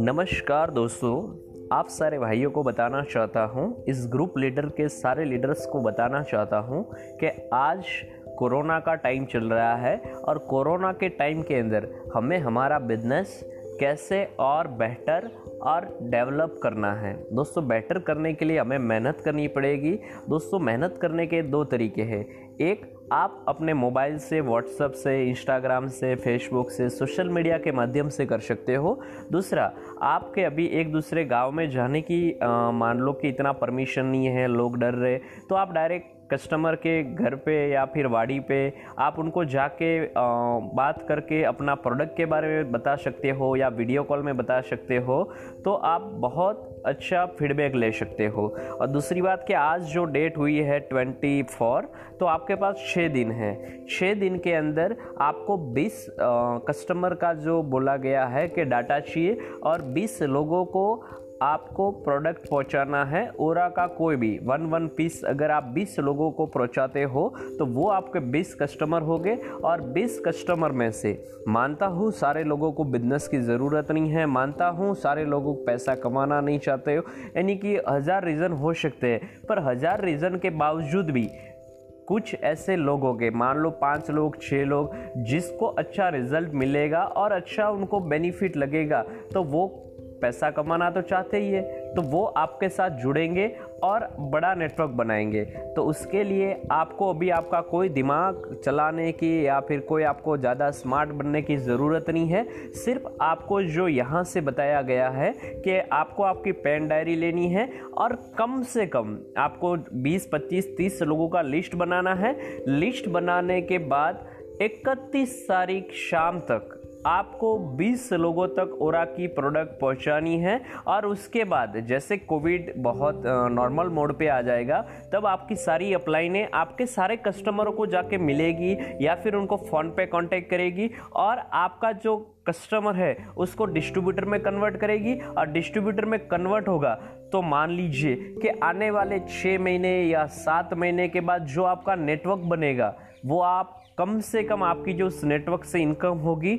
नमस्कार दोस्तों, आप सारे भाइयों को बताना चाहता हूँ, इस ग्रुप लीडर के सारे लीडर्स को बताना चाहता हूँ कि आज कोरोना का टाइम चल रहा है और कोरोना के टाइम के अंदर हमें हमारा बिज़नेस कैसे और बेहतर और डेवलप करना है। दोस्तों बेटर करने के लिए हमें मेहनत करनी पड़ेगी। दोस्तों, मेहनत करने के दो तरीके हैं। एक आप अपने मोबाइल से व्हाट्सअप से इंस्टाग्राम से फेसबुक से सोशल मीडिया के माध्यम से कर सकते हो। दूसरा, आपके अभी एक दूसरे गाँव में जाने की मान लो कि इतना परमिशन नहीं है, लोग डर रहे तो आप डायरेक्ट कस्टमर के घर पे या फिर वाड़ी पे आप उनको जाके बात करके अपना प्रोडक्ट के बारे में बता सकते हो या वीडियो कॉल में बता सकते हो तो आप बहुत अच्छा फीडबैक ले सकते हो। और दूसरी बात कि आज जो डेट हुई है ट्वेंटी फोर तो आपके पास छः दिन है। छः दिन के अंदर आपको बीस कस्टमर का जो बोला गया है कि डाटा चाहिए और बीस लोगों को आपको प्रोडक्ट पहुंचाना है। ओरा का कोई भी वन वन पीस अगर आप 20 लोगों को पहुंचाते हो तो वो आपके 20 कस्टमर हो गए और 20 कस्टमर में से मानता हूँ सारे लोगों को बिज़नेस की ज़रूरत नहीं है। मानता हूँ सारे लोगों को पैसा कमाना नहीं चाहते हो। यानी कि हज़ार रीज़न हो सकते हैं, पर हज़ार रीज़न के बावजूद भी कुछ ऐसे लोग गए मान लो पाँच लोग छः लोग, जिसको अच्छा रिज़ल्ट मिलेगा और अच्छा उनको बेनिफिट लगेगा तो वो पैसा कमाना तो चाहते ही है तो वो आपके साथ जुड़ेंगे और बड़ा नेटवर्क बनाएँगे। तो उसके लिए आपको अभी आपका कोई दिमाग चलाने की या फिर कोई आपको ज़्यादा स्मार्ट बनने की ज़रूरत नहीं है। सिर्फ़ आपको जो यहाँ से बताया गया है कि आपको आपकी पेन डायरी लेनी है और कम से कम आपको 20, 25, 30 लोगों का लिस्ट बनाना है। लिस्ट बनाने के बाद इकतीस तारीख शाम तक आपको 20 लोगों तक ओरा की प्रोडक्ट पहुंचानी है और उसके बाद जैसे कोविड बहुत नॉर्मल मोड पे आ जाएगा, तब आपकी सारी अपलाइनें आपके सारे कस्टमरों को जाके मिलेगी या फिर उनको फ़ोन पे कांटेक्ट करेगी और आपका जो कस्टमर है, उसको डिस्ट्रीब्यूटर में कन्वर्ट करेगी और डिस्ट्रीब्यूटर में कन्वर्ट होगा तो मान लीजिए कि आने वाले छः महीने या सात महीने के बाद जो आपका नेटवर्क बनेगा, वो आप कम से कम आपकी जो उस नेटवर्क से इनकम होगी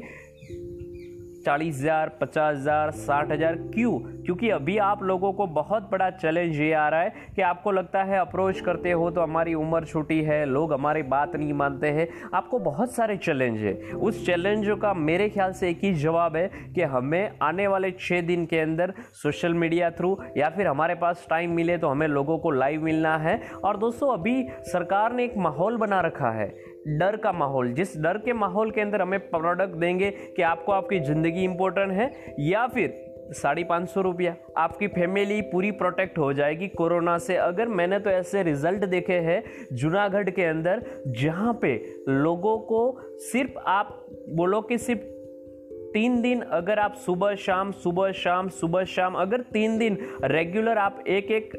चालीस हज़ार, पचास हज़ार, साठ हज़ार, क्यों? क्योंकि अभी आप लोगों को बहुत बड़ा चैलेंज ये आ रहा है कि आपको लगता है अप्रोच करते हो तो हमारी उम्र छोटी है, लोग हमारी बात नहीं मानते हैं। आपको बहुत सारे चैलेंज है। उस चैलेंज का मेरे ख्याल से एक ही जवाब है कि हमें आने वाले छः दिन के अंदर सोशल मीडिया थ्रू या फिर हमारे पास टाइम मिले तो हमें लोगों को लाइव मिलना है। और दोस्तों, अभी सरकार ने एक माहौल बना रखा है डर का माहौल, जिस डर के माहौल के अंदर हमें प्रोडक्ट देंगे कि आपको आपकी ज़िंदगी इंपॉर्टेंट है, या फिर साढ़े पाँच सौ रुपया, आपकी फैमिली पूरी प्रोटेक्ट हो जाएगी कोरोना से। अगर मैंने तो ऐसे रिज़ल्ट देखे हैं जूनागढ़ के अंदर, जहाँ पे लोगों को सिर्फ़ आप बोलो कि सिर्फ़ तीन दिन अगर आप सुबह, शाम सुबह शाम सुबह, शाम, अगर तीन दिन रेगुलर आप एक एक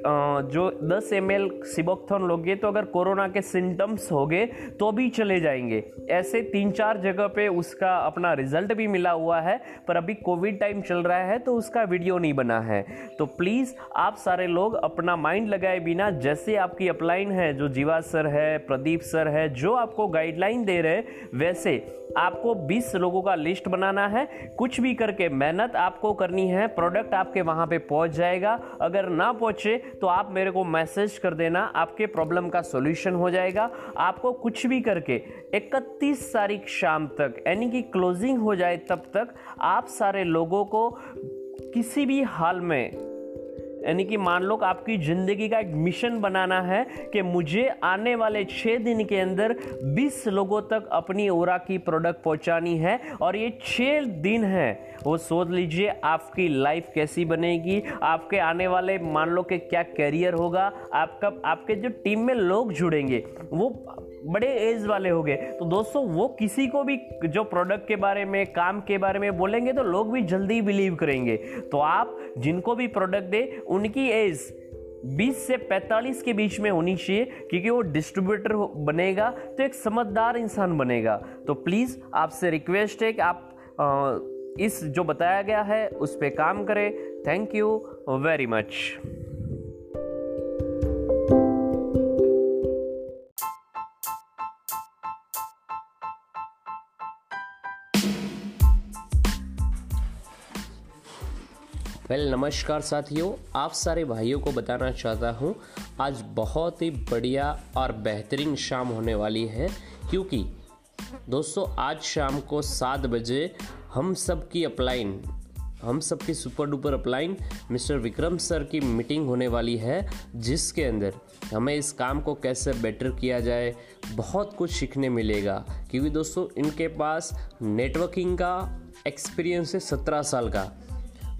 जो 10 एम एल सिबोक्थन लोगे तो अगर कोरोना के सिम्टम्स हो गए तो भी चले जाएँगे। ऐसे तीन चार जगह पे उसका अपना रिज़ल्ट भी मिला हुआ है, पर अभी कोविड टाइम चल रहा है तो उसका वीडियो नहीं बना है। तो प्लीज़ आप सारे लोग अपना माइंड लगाए बिना, जैसे आपकी अपलाइन है, जो जीवा सर है, प्रदीप सर है, जो आपको गाइडलाइन दे रहे वैसे आपको 20 लोगों का लिस्ट बनाना है। कुछ भी करके मेहनत आपको करनी है प्रोडक्ट आपके वहाँ पे पहुँच जाएगा। अगर ना पहुँचे तो आप मेरे को मैसेज कर देना, आपके प्रॉब्लम का सॉल्यूशन हो जाएगा। आपको कुछ भी करके 31 तारीख शाम तक, यानी कि क्लोजिंग हो जाए तब तक, आप सारे लोगों को किसी भी हाल में यानी कि मान लो आपकी ज़िंदगी का एक मिशन बनाना है कि मुझे आने वाले छः दिन के अंदर 20 लोगों तक अपनी ओरा की प्रोडक्ट पहुंचानी है और ये छः दिन है। वो सोच लीजिए आपकी लाइफ कैसी बनेगी, आपके आने वाले मान लो कि क्या करियर होगा आपका आपके जो टीम में लोग जुड़ेंगे, वो बड़े एज वाले हो गए। तो दोस्तों वो किसी को भी जो प्रोडक्ट के बारे में काम के बारे में बोलेंगे तो लोग भी जल्दी बिलीव करेंगे। तो आप जिनको भी प्रोडक्ट दें उनकी एज 20 से 45 के बीच में होनी चाहिए क्योंकि वो डिस्ट्रीब्यूटर बनेगा तो एक समझदार इंसान बनेगा। तो प्लीज़ आपसे रिक्वेस्ट है कि आप आ, इस जो बताया गया है उस पर काम करें। Thank you very much well नमस्कार साथियों, आप सारे भाइयों को बताना चाहता हूँ, आज बहुत ही बढ़िया और बेहतरीन शाम होने वाली है, क्योंकि दोस्तों, आज शाम को सात बजे हम सब की अपलाइन, हम सबकी super duper upline mister Vikram sir की मीटिंग होने वाली है, जिसके अंदर हमें इस काम को कैसे बेटर किया जाए, बहुत कुछ सीखने मिलेगा, क्योंकि दोस्तों, इनके पास नेटवर्किंग का एक्सपीरियंस है सत्रह साल का।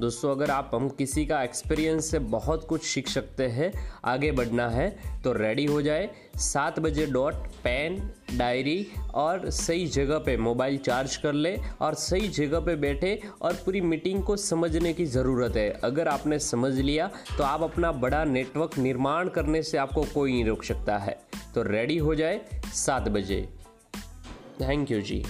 दोस्तों, अगर आप हम किसी का एक्सपीरियंस से बहुत कुछ सीख सकते हैं, आगे बढ़ना है तो रेडी हो जाए। सात बजे डॉट पेन डायरी और सही जगह पे मोबाइल चार्ज कर ले और सही जगह पे बैठे और पूरी मीटिंग को समझने की ज़रूरत है। अगर आपने समझ लिया तो आप अपना बड़ा नेटवर्क निर्माण करने से आपको कोई नहीं रोक सकता है। तो रेडी हो जाए सात बजे। Thank you ji.